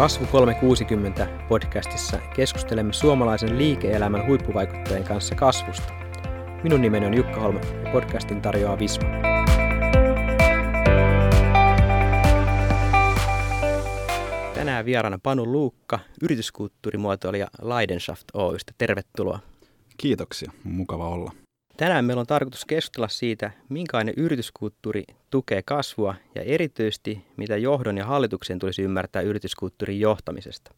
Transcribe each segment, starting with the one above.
Kasvu 360 podcastissa keskustelemme suomalaisen liike-elämän huippuvaikuttajien kanssa kasvusta. Minun nimeni on Jukka Holm ja podcastin tarjoaa Visma. Tänään vieraana Panu Luukka, yrityskulttuurimuotoilija Leidenschaft Oystä. Tervetuloa. Kiitoksia, mukava olla. Tänään meillä on tarkoitus keskustella siitä, minkälainen yrityskulttuuri tukee kasvua ja erityisesti mitä johdon ja hallituksen tulisi ymmärtää yrityskulttuurin johtamisesta.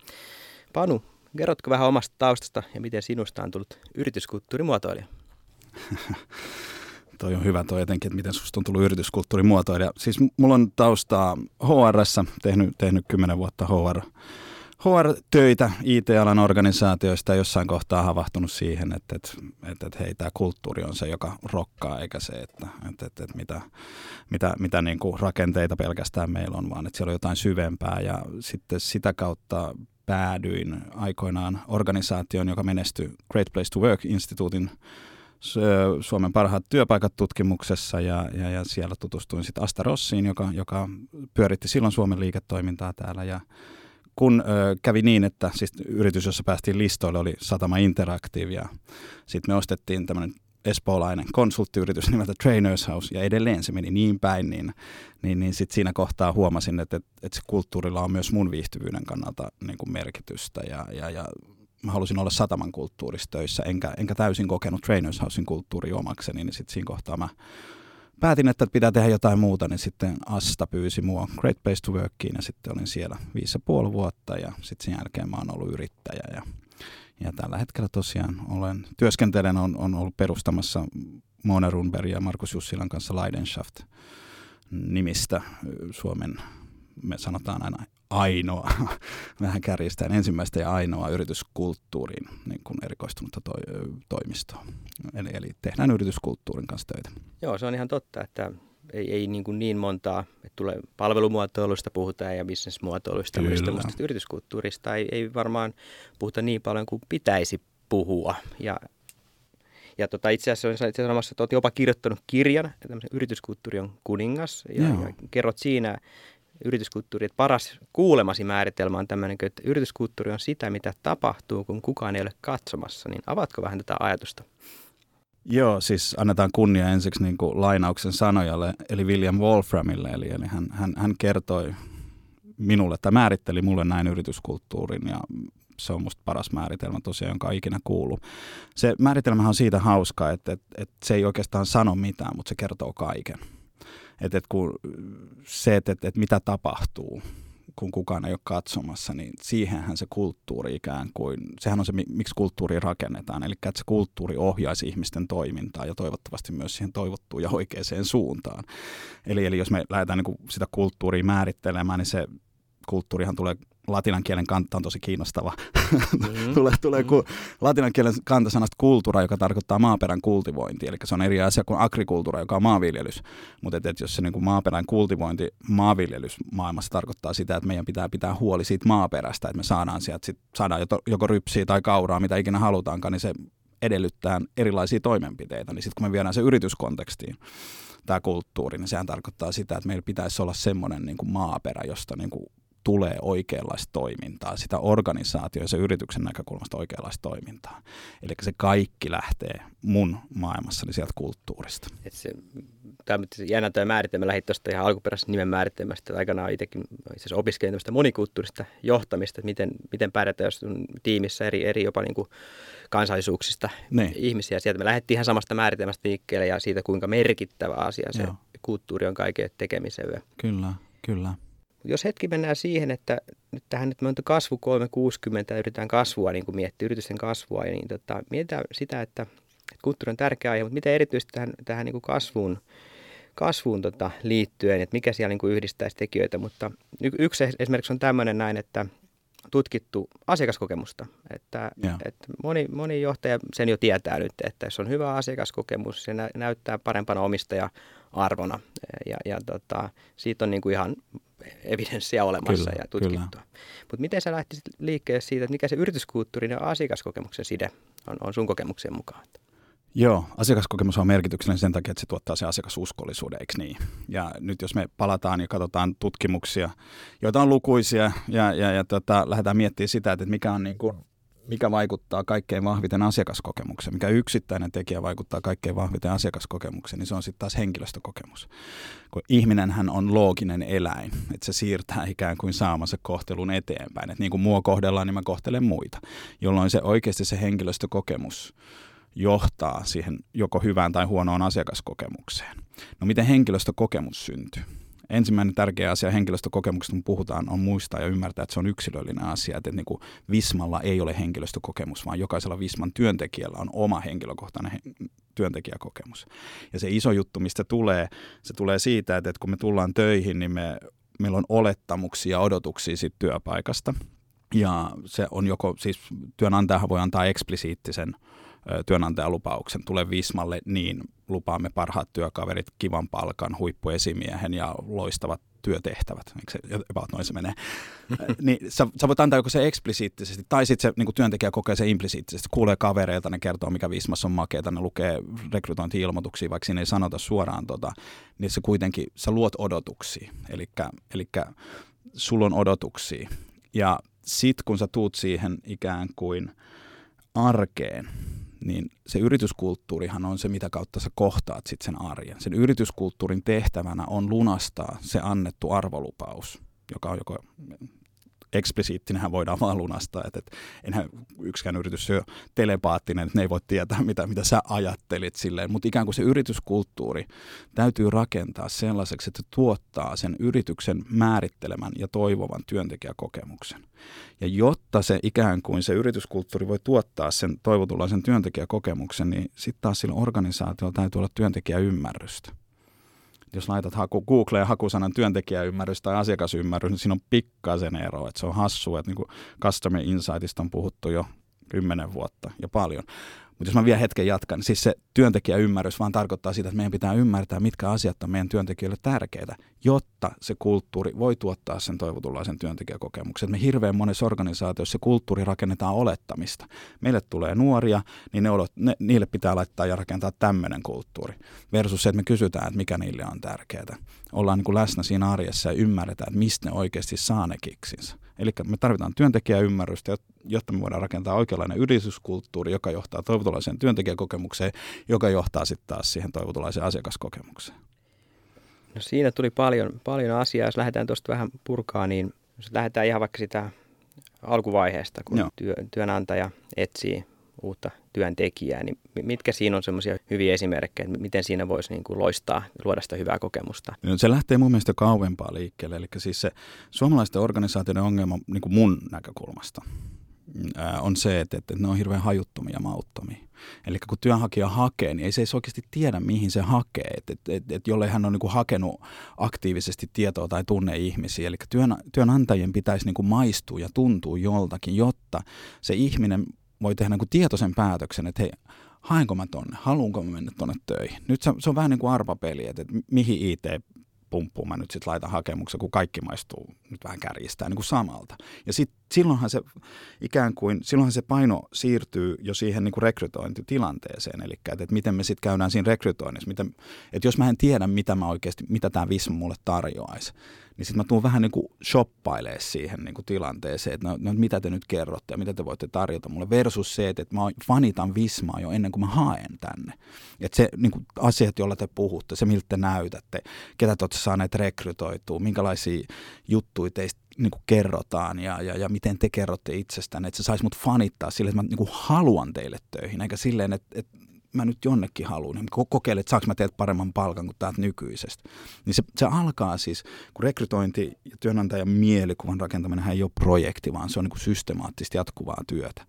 Panu, kerrotko vähän omasta taustasta ja miten sinusta on tullut yrityskulttuurimuotoilija? toi on hyvä toi etenkin, että miten susta on tullut yrityskulttuurimuotoilija. Siis mulla on taustaa HRssä, tehnyt, tehnyt 10 vuotta HR HR-töitä IT-alan organisaatioista jossain kohtaa havahtunut siihen, että, että, että, että hei, tämä kulttuuri on se, joka rokkaa, eikä se, että, että, että, että mitä, mitä, mitä niin kuin rakenteita pelkästään meillä on, vaan että siellä on jotain syvempää. Ja sitten sitä kautta päädyin aikoinaan organisaation, joka menestyi Great Place to Work-instituutin Suomen parhaat työpaikat tutkimuksessa ja, ja, ja siellä tutustuin sitten Asta Rossiin, joka, joka pyöritti silloin Suomen liiketoimintaa täällä ja kun ö, kävi niin, että siis yritys, jossa päästiin listoille, oli Satama Interactive ja sitten me ostettiin tämmöinen espoolainen konsulttiyritys nimeltä Trainers House ja edelleen se meni niin päin, niin, niin, niin sitten siinä kohtaa huomasin, että, että, että se kulttuurilla on myös mun viihtyvyyden kannalta niin kuin merkitystä ja, ja, ja mä halusin olla sataman kulttuurissa töissä, enkä, enkä täysin kokenut Trainers Housein kulttuuri omakseni, niin sitten siinä kohtaa mä päätin, että pitää tehdä jotain muuta, niin sitten Asta pyysi mua Great Place to Workiin ja sitten olin siellä viisi ja puoli vuotta ja sitten sen jälkeen mä oon ollut yrittäjä ja, ja tällä hetkellä tosiaan olen, työskentelen on, on ollut perustamassa Mona Runberg ja Markus Jussilan kanssa Leidenschaft nimistä Suomen, me sanotaan aina ainoa, vähän kärjistään ensimmäistä ja ainoa yrityskulttuuriin niin kuin erikoistunutta to, toimistoa. Eli, eli tehdään yrityskulttuurin kanssa töitä. Joo, se on ihan totta, että ei, ei niin, kuin niin montaa, että tulee palvelumuotoilusta puhutaan ja bisnesmuotoilusta, mutta yrityskulttuurista ei, ei varmaan puhuta niin paljon kuin pitäisi puhua. Ja, ja tota, itse asiassa olen sanomassa, että olet jopa kirjoittanut kirjan, yrityskulttuuri on kuningas, ja, ja kerrot siinä yrityskulttuuri, että paras kuulemasi määritelmä on tämmöinen, että yrityskulttuuri on sitä, mitä tapahtuu, kun kukaan ei ole katsomassa. Niin avaatko vähän tätä ajatusta? Joo, siis annetaan kunnia ensiksi niin kuin lainauksen sanojalle, eli William Wolframille, eli, eli hän, hän, hän kertoi minulle, tai määritteli mulle näin yrityskulttuurin, ja se on musta paras määritelmä tosiaan, jonka on ikinä kuullut. Se määritelmä on siitä hauska, että, että, että se ei oikeastaan sano mitään, mutta se kertoo kaiken. Että, että kun se, että, että, että mitä tapahtuu, kun kukaan ei ole katsomassa, niin siihenhän se kulttuuri ikään kuin, sehän on se, miksi kulttuuri rakennetaan, eli että se kulttuuri ohjaisi ihmisten toimintaa ja toivottavasti myös siihen toivottuun ja oikeaan suuntaan. Eli, eli jos me lähdetään niin kuin sitä kulttuuria määrittelemään, niin se kulttuurihan tulee latinan kielen kanta on tosi kiinnostava. Mm-hmm. tulee tulee mm-hmm. latinan kielen kanta sanasta kulttuura, joka tarkoittaa maaperän kultivointi. Eli se on eri asia kuin agrikulttuura, joka on maanviljelys. Mutta et, et jos se niin kuin maaperän kultivointi maanviljelys maailmassa tarkoittaa sitä, että meidän pitää pitää huoli siitä maaperästä, että me saadaan sieltä sit, saadaan joko rypsiä tai kauraa, mitä ikinä halutaankaan, niin se edellyttää erilaisia toimenpiteitä. Niin sitten kun me viedään se yrityskontekstiin, tämä kulttuuri, niin sehän tarkoittaa sitä, että meillä pitäisi olla semmoinen niin kuin maaperä, josta niin kuin tulee oikeanlaista toimintaa, sitä organisaatio ja se yrityksen näkökulmasta oikeanlaista toimintaa. Eli se kaikki lähtee mun maailmassani sieltä kulttuurista. Et se, tämä on jännä tämä määritelmä lähti tuosta ihan alkuperäisestä nimen määritelmästä. Aikanaan itsekin itse opiskelin monikulttuurista johtamista, että miten, miten pärjätään, jos on tiimissä eri, eri jopa niin kuin kansallisuuksista niin. ihmisiä. Sieltä me lähdettiin ihan samasta määritelmästä liikkeelle ja siitä, kuinka merkittävä asia se Joo. kulttuuri on kaiken tekemiseen. Kyllä, kyllä. Jos hetki mennään siihen, että nyt tähän nyt on kasvu 360 ja yritetään kasvua, niin kuin miettiä yritysten kasvua, niin tota, mietitään sitä, että, että kulttuuri on tärkeä aihe, mutta miten erityisesti tähän, tähän niin kuin kasvuun, kasvuun tota, liittyen, että mikä siellä niin kuin yhdistäisi tekijöitä, mutta yksi esimerkiksi on tämmöinen näin, että tutkittu asiakaskokemusta. Että, että moni, moni johtaja sen jo tietää nyt, että jos on hyvä asiakaskokemus, se nä- näyttää parempana omistaja-arvona. Ja, ja tota, siitä on niin kuin ihan evidenssiä olemassa kyllä, ja tutkittua. Mutta miten sä lähtisit liikkeelle siitä, että mikä se yrityskulttuurin ja asiakaskokemuksen side on, on sun kokemuksen mukaan? Joo, asiakaskokemus on merkityksellinen sen takia, että se tuottaa sen asiakasuskollisuuden, eikö niin? Ja nyt jos me palataan ja katsotaan tutkimuksia, joita on lukuisia, ja, ja, ja tota, lähdetään miettimään sitä, että mikä on niin kuin mikä vaikuttaa kaikkein vahviten asiakaskokemukseen, mikä yksittäinen tekijä vaikuttaa kaikkein vahviten asiakaskokemukseen, niin se on sitten taas henkilöstökokemus. Kun ihminenhän on looginen eläin, että se siirtää ikään kuin saamansa kohtelun eteenpäin. Että niin kuin mua kohdellaan, niin mä kohtelen muita, jolloin se oikeasti se henkilöstökokemus johtaa siihen joko hyvään tai huonoon asiakaskokemukseen. No miten henkilöstökokemus syntyy? Ensimmäinen tärkeä asia henkilöstökokemuksesta, kun puhutaan, on muistaa ja ymmärtää, että se on yksilöllinen asia. Että niin kuin Vismalla ei ole henkilöstökokemus, vaan jokaisella Visman työntekijällä on oma henkilökohtainen he- työntekijäkokemus. Ja se iso juttu, mistä tulee, se tulee siitä, että kun me tullaan töihin, niin me, meillä on olettamuksia ja odotuksia siitä työpaikasta. Ja se on joko, siis työnantajahan voi antaa eksplisiittisen työnantajalupauksen, tule Vismalle, niin lupaamme parhaat työkaverit, kivan palkan, huippuesimiehen ja loistavat työtehtävät. Eikö se about noin se menee? niin sä, sä, voit antaa joko se eksplisiittisesti, tai sitten se niin työntekijä kokee se implisiittisesti. Kuulee kavereilta, ne kertoo, mikä Vismassa on makeeta, ne lukee rekrytointi-ilmoituksia, vaikka siinä ei sanota suoraan tota, niin se kuitenkin, sä luot odotuksia. Eli sulla on odotuksia. Ja sit kun sä tuut siihen ikään kuin arkeen, niin se yrityskulttuurihan on se, mitä kautta sä kohtaat sit sen arjen. Sen yrityskulttuurin tehtävänä on lunastaa se annettu arvolupaus, joka on joko eksplisiittinenhän voidaan vaan lunastaa, että, että enhän yksikään yritys ole telepaattinen, että ne ei voi tietää, mitä, mitä sä ajattelit silleen, mutta ikään kuin se yrityskulttuuri täytyy rakentaa sellaiseksi, että tuottaa sen yrityksen määrittelemän ja toivovan työntekijäkokemuksen. Ja jotta se ikään kuin se yrityskulttuuri voi tuottaa sen toivotunlaisen työntekijäkokemuksen, niin sitten taas sillä organisaatiolla täytyy olla työntekijäymmärrystä jos laitat haku, Googleen hakusanan työntekijäymmärrys tai asiakasymmärrys, niin siinä on pikkasen ero. Että se on hassua, että niin Customer Insightista on puhuttu jo kymmenen vuotta ja paljon. Mutta jos mä vielä hetken jatkan, siis se työntekijäymmärrys vaan tarkoittaa sitä, että meidän pitää ymmärtää, mitkä asiat on meidän työntekijöille tärkeitä, jotta se kulttuuri voi tuottaa sen toivotunlaisen työntekijäkokemuksen. Me hirveän monessa organisaatiossa se kulttuuri rakennetaan olettamista. Meille tulee nuoria, niin ne olot, ne, niille pitää laittaa ja rakentaa tämmöinen kulttuuri. Versus se, että me kysytään, että mikä niille on tärkeää. Ollaan niin kuin läsnä siinä arjessa ja ymmärretään, että mistä ne oikeasti saa ne kiksinsä. Eli me tarvitaan työntekijäymmärrystä, jotta me voidaan rakentaa oikeanlainen yrityskulttuuri, joka johtaa toivotulaiseen työntekijäkokemukseen, joka johtaa sitten taas siihen toivotulaiseen asiakaskokemukseen. No siinä tuli paljon, paljon asiaa. Jos lähdetään tuosta vähän purkaa, niin jos lähdetään ihan vaikka sitä alkuvaiheesta, kun työ, työnantaja etsii uutta työntekijää, niin mitkä siinä on semmoisia hyviä esimerkkejä, että miten siinä voisi niin kuin loistaa, luoda sitä hyvää kokemusta? No, se lähtee mun mielestä kauempaa liikkeelle, eli siis se suomalaisten organisaatioiden ongelma niin kuin mun näkökulmasta on se, että, että ne on hirveän hajuttomia ja mauttomia. Eli kun työnhakija hakee, niin ei se edes oikeasti tiedä, mihin se hakee. että et, et, et, jollei hän on niin hakenut aktiivisesti tietoa tai tunne ihmisiä. Eli työn, työnantajien pitäisi niin maistua ja tuntua joltakin, jotta se ihminen voi tehdä niin tietoisen päätöksen, että hei, haenko mä tonne, haluanko mä mennä tonne töihin. Nyt se, se on vähän niin kuin arpapeli, että, että mihin IT pumppuun mä nyt sitten laitan hakemuksen, kun kaikki maistuu nyt vähän kärjistää niin kuin samalta. Ja sit, silloinhan se ikään kuin, silloinhan se paino siirtyy jo siihen niin kuin rekrytointitilanteeseen, eli että, että miten me sitten käydään siinä rekrytoinnissa, miten, että jos mä en tiedä, mitä mä oikeasti, mitä tämä Visma mulle tarjoaisi, niin sitten mä tuun vähän niin kuin shoppailee siihen niin kuin tilanteeseen, että no, no, mitä te nyt kerrotte ja mitä te voitte tarjota mulle, versus se, että, että mä fanitan Vismaa jo ennen kuin mä haen tänne. Että se niin kuin asiat, joilla te puhutte, se miltä te näytätte, ketä te olette saaneet rekrytoitua, minkälaisia juttuja teistä niin kuin kerrotaan ja, ja, ja miten te kerrotte itsestään, että se saisi mut fanittaa sille, että mä niin kuin haluan teille töihin, eikä silleen, että, että mä nyt jonnekin haluan, niin kokeile, että saanko mä teet paremman palkan kuin täältä nykyisestä. Niin se, se alkaa siis, kun rekrytointi ja työnantajan mielikuvan rakentaminen ei ole projekti, vaan se on niin kuin systemaattisesti jatkuvaa työtä.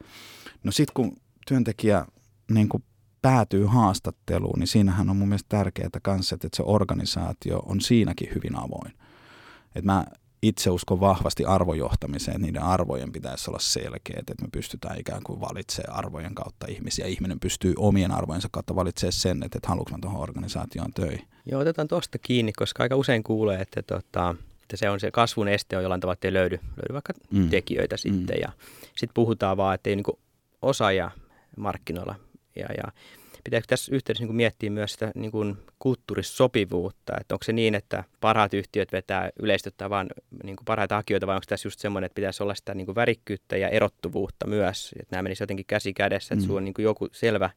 No sitten kun työntekijä niin kuin päätyy haastatteluun, niin siinähän on mun mielestä tärkeää kanssa, että se organisaatio on siinäkin hyvin avoin. Et mä itse uskon vahvasti arvojohtamiseen, että niiden arvojen pitäisi olla selkeät, että me pystytään ikään kuin valitsemaan arvojen kautta ihmisiä. Ihminen pystyy omien arvojensa kautta valitsemaan sen, että, että haluanko mä tuohon organisaatioon töihin. Joo, otetaan tuosta kiinni, koska aika usein kuulee, että, tota, että se on se kasvun este on jollain tavalla, että ei löydy, löydy vaikka mm. tekijöitä sitten. Mm. Ja sitten puhutaan vaan, että ei niin osaajia markkinoilla. Ja, ja pitääkö tässä yhteydessä niin kuin miettiä myös sitä niin kuin kulttuurissopivuutta, että onko se niin, että parhaat yhtiöt vetää yleistöttää vaan niin kuin parhaita hakijoita, vai onko tässä just semmoinen, että pitäisi olla sitä niin kuin värikkyyttä ja erottuvuutta myös, että nämä menisivät jotenkin käsi kädessä, että mm. sulla on niin kuin joku selvä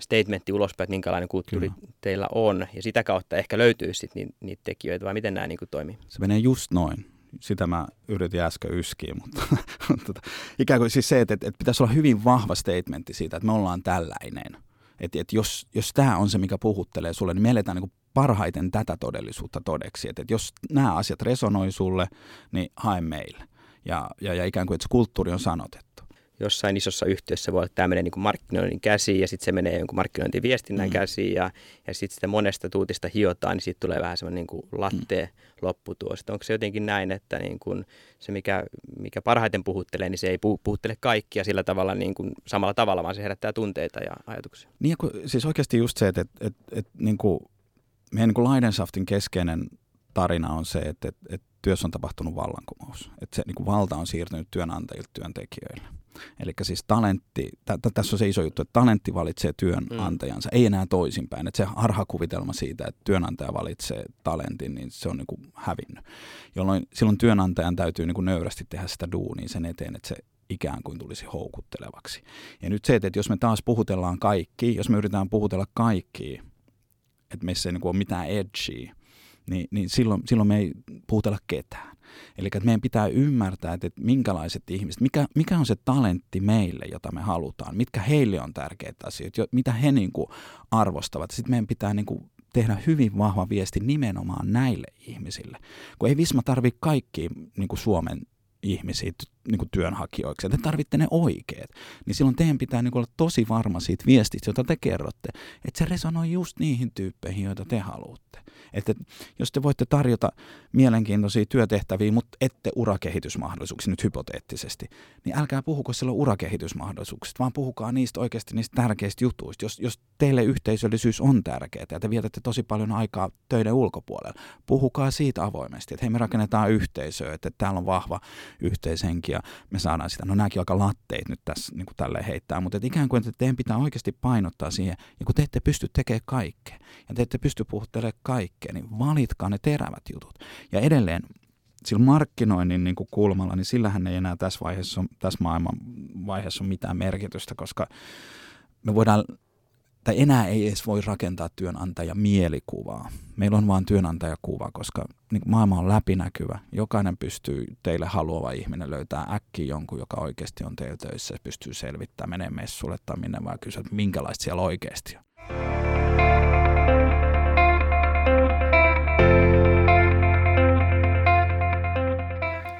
statementti ulospäin, että minkälainen kulttuuri Kyllä. teillä on, ja sitä kautta ehkä löytyy sitten niitä tekijöitä, vai miten nämä niin kuin toimii? Se menee just noin. Sitä mä yritin äsken yskiä, mutta tota, ikään kuin siis se, että, että pitäisi olla hyvin vahva statementti siitä, että me ollaan tällainen. Että, että jos, jos tämä on se, mikä puhuttelee sulle, niin me eletään niin parhaiten tätä todellisuutta todeksi. Että, että jos nämä asiat resonoi sulle, niin hae meille. Ja, ja, ja ikään kuin, että se kulttuuri on sanotettu jossain isossa yhtiössä voi olla, että tämä menee niin kuin markkinoinnin käsiin ja sitten se menee jonkun markkinointiviestinnän mm. käsiin ja, ja sitten sitä monesta tuutista hiotaan, niin siitä tulee vähän semmoinen niin kuin latte mm. lopputuos. Onko se jotenkin näin, että niin kuin se mikä, mikä parhaiten puhuttelee, niin se ei puhuttele kaikkia sillä tavalla niin kuin samalla tavalla, vaan se herättää tunteita ja ajatuksia. Niin, kun, siis oikeasti just se, että, että, että, että niin kuin, meidän niin kuin Leidensaftin keskeinen tarina on se, että, että, että työssä on tapahtunut vallankumous. Että se niin kuin valta on siirtynyt työnantajilta työntekijöille. Eli siis talentti, t- t- tässä on se iso juttu, että talentti valitsee työnantajansa, mm. ei enää toisinpäin. Että se harhakuvitelma siitä, että työnantaja valitsee talentin, niin se on niin kuin hävinnyt. Jolloin silloin työnantajan täytyy niin kuin nöyrästi tehdä sitä duunia sen eteen, että se ikään kuin tulisi houkuttelevaksi. Ja nyt se, että jos me taas puhutellaan kaikki, jos me yritetään puhutella kaikki, että meissä ei niin kuin ole mitään edgea, niin, niin silloin, silloin me ei puhutella ketään. Eli että meidän pitää ymmärtää, että, että minkälaiset ihmiset, mikä, mikä on se talentti meille, jota me halutaan, mitkä heille on tärkeitä asioita, mitä he niin kuin arvostavat. Sitten meidän pitää niin kuin tehdä hyvin vahva viesti nimenomaan näille ihmisille. Kun ei Visma tarvitse kaikki niin kuin Suomen ihmisiä niin kuin työnhakijoiksi, että te tarvitte ne oikeat, niin silloin teidän pitää niin kuin olla tosi varma siitä viestistä, jota te kerrotte, että se resonoi just niihin tyyppeihin, joita te haluatte. Että jos te voitte tarjota mielenkiintoisia työtehtäviä, mutta ette urakehitysmahdollisuuksia nyt hypoteettisesti, niin älkää puhuko silloin urakehitysmahdollisuuksista, vaan puhukaa niistä oikeasti niistä tärkeistä jutuista. Jos, jos teille yhteisöllisyys on tärkeää ja te vietätte tosi paljon aikaa töiden ulkopuolella, puhukaa siitä avoimesti, että hei me rakennetaan yhteisöä, että täällä on vahva yhteishenki ja me saadaan sitä. No nämäkin aika latteet nyt tässä niin kuin tälleen heittää, mutta ikään kuin että teidän pitää oikeasti painottaa siihen, ja kun te ette pysty tekemään kaikkea, ja te ette pysty puhuttelemaan kaikkea, niin valitkaa ne terävät jutut. Ja edelleen sillä markkinoinnin niin kuin kulmalla, niin sillähän ei enää tässä vaiheessa, tässä maailman vaiheessa ole mitään merkitystä, koska me voidaan tai enää ei edes voi rakentaa työnantaja mielikuvaa. Meillä on vain työnantajakuva, koska niin maailma on läpinäkyvä. Jokainen pystyy, teille haluava ihminen löytää äkki jonkun, joka oikeasti on teillä töissä, pystyy selvittämään, menee messulle tai minne vaan kysyä, että minkälaista siellä oikeasti on.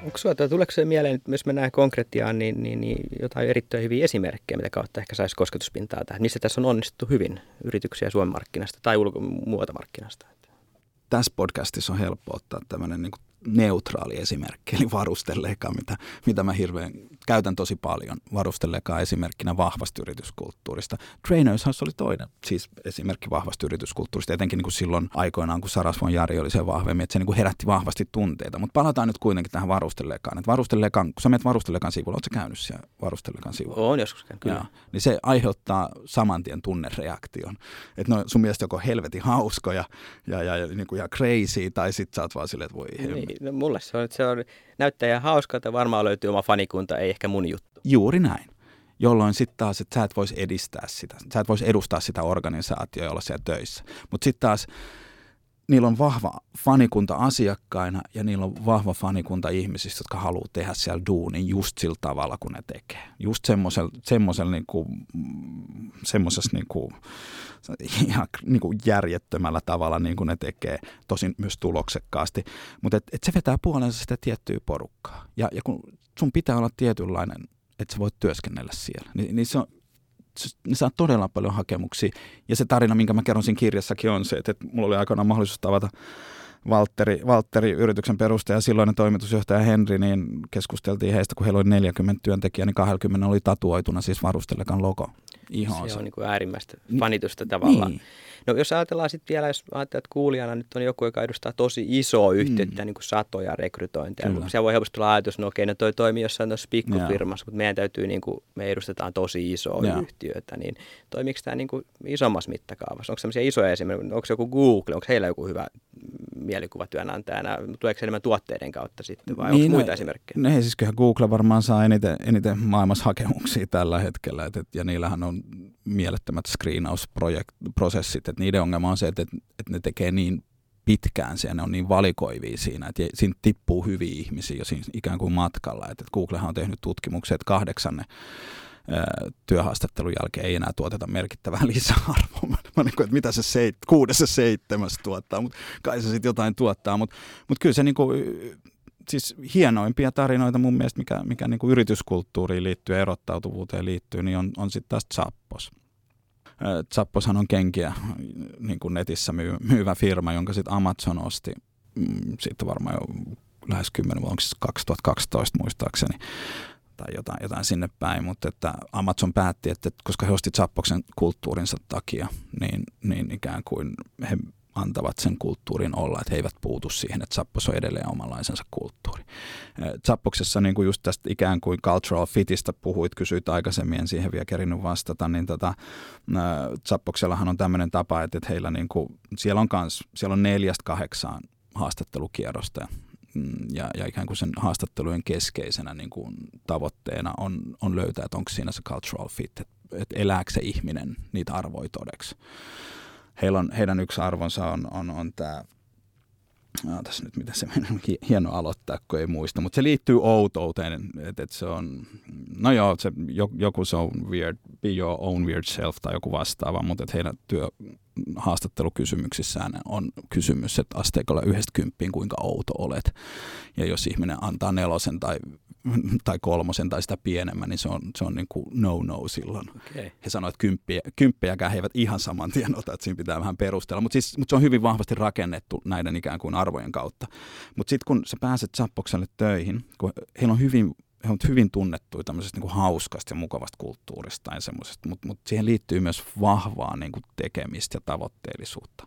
Onko sinulla, tuleeko se mieleen, että jos mennään konkretiaan, niin, niin, niin jotain erittäin hyviä esimerkkejä, mitä kautta ehkä saisi kosketuspintaa tähän? Missä tässä on onnistuttu hyvin yrityksiä Suomen markkinasta tai ulko- muuta markkinasta? Tässä podcastissa on helppo ottaa tämmöinen niin neutraali esimerkki, eli varustelleeka, mitä, mitä mä hirveän käytän tosi paljon. Varustelleeka esimerkkinä vahvasta yrityskulttuurista. Trainers House oli toinen, siis esimerkki vahvasta yrityskulttuurista, etenkin niin kuin silloin aikoinaan, kun Sarasvon Jari oli se vahvemmin, että se niin kuin herätti vahvasti tunteita. Mutta palataan nyt kuitenkin tähän varustellekaan. Että kun sä menet varustellekan sivulla, ootko käynyt siellä varustellekan sivulla? Olen joskus käynyt, kyllä. Ja, niin se aiheuttaa saman tien tunnereaktion. Että no sun mielestä joko helvetin hauskoja ja, ja, ja, niin kuin ihan crazy, tai sit sä oot vaan silleen, että voi niin, no mulle se on, että se on, näyttää ihan hauskalta, varmaan löytyy oma fanikunta, ei ehkä mun juttu. Juuri näin. Jolloin sitten taas, että sä et voisi edistää sitä, sä et voisi edustaa sitä organisaatioa, jolla siellä töissä. Mutta sitten taas niillä on vahva fanikunta asiakkaina ja niillä on vahva fanikunta ihmisistä, jotka haluaa tehdä siellä duunin just sillä tavalla, kun ne tekee. Just semmoisella, niinku, semmoisessa niinku, ihan niinku järjettömällä tavalla niin kuin ne tekee, tosin myös tuloksekkaasti. Mutta et, et se vetää puolensa sitä tiettyä porukkaa. Ja, ja kun sun pitää olla tietynlainen, että sä voit työskennellä siellä, niin, niin se on, ne saa todella paljon hakemuksia. Ja se tarina, minkä mä kerron siinä kirjassakin on se, että, että mulla oli aikoinaan mahdollisuus tavata Valtteri, Valtteri yrityksen perustaja ja silloinen toimitusjohtaja Henri, niin keskusteltiin heistä, kun heillä oli 40 työntekijää, niin 20 oli tatuoituna siis varustelekan logo ihoonsa. Se on niin kuin äärimmäistä fanitusta tavallaan. Niin. No jos ajatellaan sitten vielä, jos ajatellaan, että kuulijana nyt on joku, joka edustaa tosi isoa yhtiötä, mm. niin kuin satoja rekrytointeja. Kyllä. Siellä voi helposti tulla ajatus, no okei, no toi toimii jossain tuossa pikkufirmassa, mutta meidän täytyy, niin kuin, me edustetaan tosi isoa ja. yhtiötä, niin toimiiko tämä niin kuin isommassa mittakaavassa? Onko sellaisia isoja esimerkkejä, onko joku Google, onko heillä joku hyvä mielikuva työnantajana, tuleeko se enemmän tuotteiden kautta sitten vai niin, onko muita no, esimerkkejä? Ne, siis kyllä Google varmaan saa eniten, eniten maailmassa hakemuksia tällä hetkellä, et, et, ja niillähän on mielettömät screenausprosessit, että niiden ongelma on se, että, että ne tekee niin pitkään siellä, ne on niin valikoivia siinä, että siinä tippuu hyviä ihmisiä jo siinä ikään kuin matkalla. Että Googlehan on tehnyt tutkimuksia, että kahdeksanne työhaastattelun jälkeen ei enää tuoteta merkittävää lisäarvoa. Mä niin kuin, että mitä se seit, kuudessa seitsemäs tuottaa, mutta kai se sitten jotain tuottaa. Mutta mut kyllä se niin kuin, siis hienoimpia tarinoita mun mielestä, mikä, mikä niin kuin yrityskulttuuriin liittyy ja erottautuvuuteen liittyy, niin on, on sitten taas Zappos. Zapposhan on kenkiä niin kuin netissä myy, myyvä firma, jonka sitten Amazon osti. Mm, siitä varmaan jo lähes 10 vuotta, siis 2012 muistaakseni tai jotain, jotain sinne päin, mutta että Amazon päätti, että koska he osti Zappoksen kulttuurinsa takia, niin, niin ikään kuin he antavat sen kulttuurin olla, että he eivät puutu siihen, että Zappos on edelleen omanlaisensa kulttuuri. Zappoksessa niin kuin just tästä ikään kuin cultural fitistä puhuit, kysyit aikaisemmin, en siihen vielä kerinyt vastata, niin tota, Zappoksellahan on tämmöinen tapa, että heillä niin kuin, siellä on kans, siellä on neljästä kahdeksaan haastattelukierrosta mm, ja, ja ikään kuin sen haastattelujen keskeisenä niin kuin tavoitteena on, on löytää, että onko siinä se cultural fit, että, että elääkö se ihminen niitä arvoja todeksi heillä on, heidän yksi arvonsa on, on, on tämä No, tässä nyt mitä se hieno aloittaa, kun ei muista, mutta se liittyy outouteen, että et se on, no joo, se, joku se on weird, be your own weird self tai joku vastaava, mutta että heidän työ, haastattelukysymyksissään on kysymys, että asteikolla yhdestä kymppiin kuinka outo olet. Ja jos ihminen antaa nelosen tai, tai kolmosen tai sitä pienemmän, niin se on, se on niin kuin no-no silloin. Okay. He sanoivat, että kymppiä, kymppejäkään he eivät ihan saman tien ota, että siinä pitää vähän perustella. Mutta siis, mut se on hyvin vahvasti rakennettu näiden ikään kuin arvojen kautta. Mutta sitten kun sä pääset Zappokselle töihin, kun heillä on hyvin he ovat hyvin tunnettuja tämmöisestä niin kuin hauskasta ja mukavasta kulttuurista ja semmoisesta, mutta, mutta siihen liittyy myös vahvaa niin kuin tekemistä ja tavoitteellisuutta.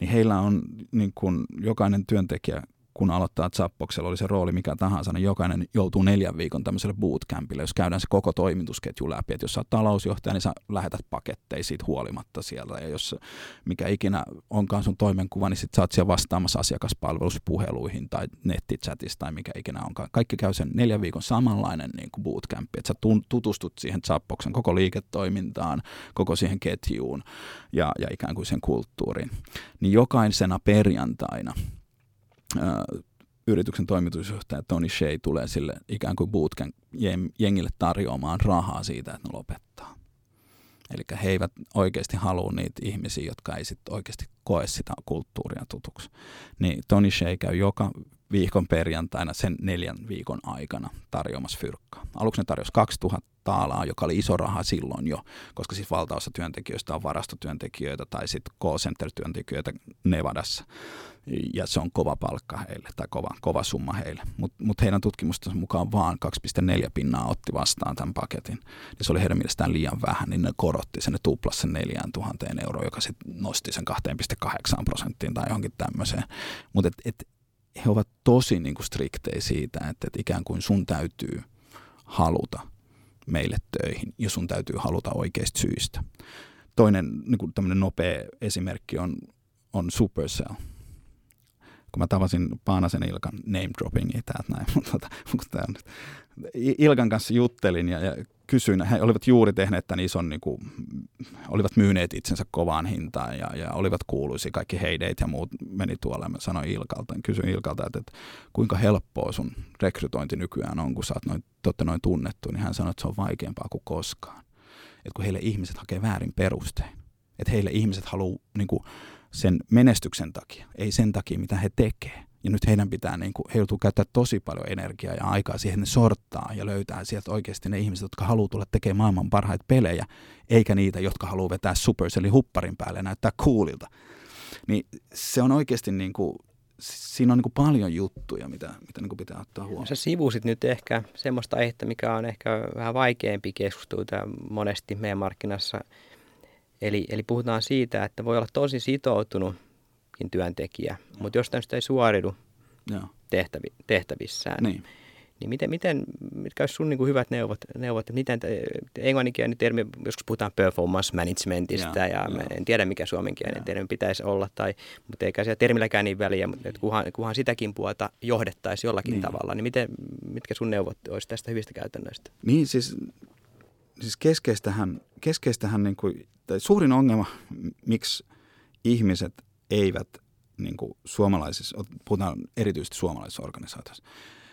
Niin heillä on niin kuin jokainen työntekijä kun aloittaa Zappoksella, oli se rooli mikä tahansa, niin jokainen joutuu neljän viikon tämmöiselle bootcampille, jos käydään se koko toimitusketju läpi. Että jos sä oot talousjohtaja, niin sä lähetät paketteja siitä huolimatta siellä. Ja jos mikä ikinä onkaan sun toimenkuva, niin sit sä oot siellä vastaamassa asiakaspalveluspuheluihin tai nettichatissa tai mikä ikinä onkaan. Kaikki käy sen neljän viikon samanlainen niin kuin bootcamp, että sä tutustut siihen Zappoksen koko liiketoimintaan, koko siihen ketjuun ja, ja ikään kuin sen kulttuuriin. Niin jokaisena perjantaina yrityksen toimitusjohtaja Tony Shea tulee sille ikään kuin bootcamp jengille tarjoamaan rahaa siitä, että ne lopettaa. Eli he eivät oikeasti halua niitä ihmisiä, jotka ei sitten oikeasti koe sitä kulttuuria tutuksi. Niin Tony Shea käy joka viikon perjantaina sen neljän viikon aikana tarjoamassa fyrkkaa. Aluksi ne tarjosi 2000 taalaa, joka oli iso raha silloin jo, koska siis valtaosa työntekijöistä on varastotyöntekijöitä tai sitten call center-työntekijöitä Nevadassa ja se on kova palkka heille tai kova, kova summa heille. Mutta mut heidän tutkimustensa mukaan vaan 2,4 pinnaa otti vastaan tämän paketin. Ja se oli heidän mielestään liian vähän, niin ne korotti sen, ne tuplasi sen 4000 euroa, joka sitten nosti sen 2,8 prosenttiin tai johonkin tämmöiseen. Mutta et, et, he ovat tosi niinku striktejä siitä, että et ikään kuin sun täytyy haluta meille töihin ja sun täytyy haluta oikeista syistä. Toinen niin tämmöinen nopea esimerkki on, on Supercell – kun mä tavasin Paanasen Ilkan name droppingia täältä näin, mutta tota. Ilkan kanssa juttelin ja, ja kysyin, he olivat juuri tehneet tämän ison, niin kuin, olivat myyneet itsensä kovaan hintaan ja, ja olivat kuuluisi, kaikki heideit ja muut meni tuolla. Mä sanoin Ilkalta, kysyin Ilkalta, että, että kuinka helppoa sun rekrytointi nykyään on, kun sä oot noin, totte noin tunnettu, niin hän sanoi, että se on vaikeampaa kuin koskaan. Että kun heille ihmiset hakee väärin perustein, että heille ihmiset haluaa niin sen menestyksen takia, ei sen takia, mitä he tekee. Ja nyt heidän pitää, niin kuin, he käyttää tosi paljon energiaa ja aikaa siihen, ne sorttaa ja löytää sieltä oikeasti ne ihmiset, jotka haluaa tulla tekemään maailman parhaita pelejä, eikä niitä, jotka haluaa vetää Supercellin hupparin päälle ja näyttää coolilta. Niin se on oikeasti niin kuin, siinä on niin kuin paljon juttuja, mitä, mitä niin kuin pitää ottaa huomioon. Sä sivusit nyt ehkä semmoista aihetta, mikä on ehkä vähän vaikeampi keskustelu monesti meidän markkinassa. Eli, eli puhutaan siitä, että voi olla tosi sitoutunutkin työntekijä, mutta jos tämmöistä ei suoridu tehtävi, tehtävissään, niin niin miten, miten, mitkä olisi sun niin kuin hyvät neuvot, neuvot että miten englanninkielinen termi, joskus puhutaan performance managementista ja, ja, ja. en tiedä mikä suomenkielinen termi pitäisi olla, tai, mutta eikä siellä termilläkään niin väliä, mutta että kunhan, kunhan sitäkin puolta johdettaisiin jollakin niin. tavalla, niin miten, mitkä sun neuvot olisi tästä hyvistä käytännöistä? Niin siis, siis keskeistähän, keskeistähän niin kuin, tai suurin ongelma, miksi ihmiset eivät niin kuin suomalaisissa, puhutaan erityisesti suomalaisissa organisaatioissa,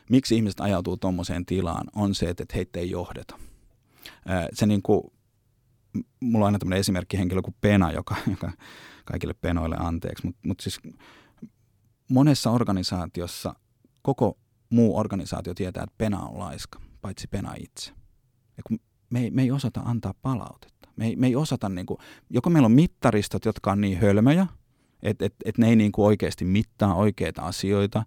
miksi ihmiset ajautuu tuommoiseen tilaan, on se, että heitä ei johdeta. Se niin kuin, mulla on aina tämmöinen esimerkkihenkilö kuin Pena, joka, joka kaikille penoille anteeksi, mutta mut siis monessa organisaatiossa koko muu organisaatio tietää, että Pena on laiska, paitsi Pena itse. Ja kun me, ei, me ei osata antaa palautetta. Me ei, me ei osata, niin kuin, joko meillä on mittaristot, jotka on niin hölmöjä, että et, et ne ei niin kuin oikeasti mittaa oikeita asioita,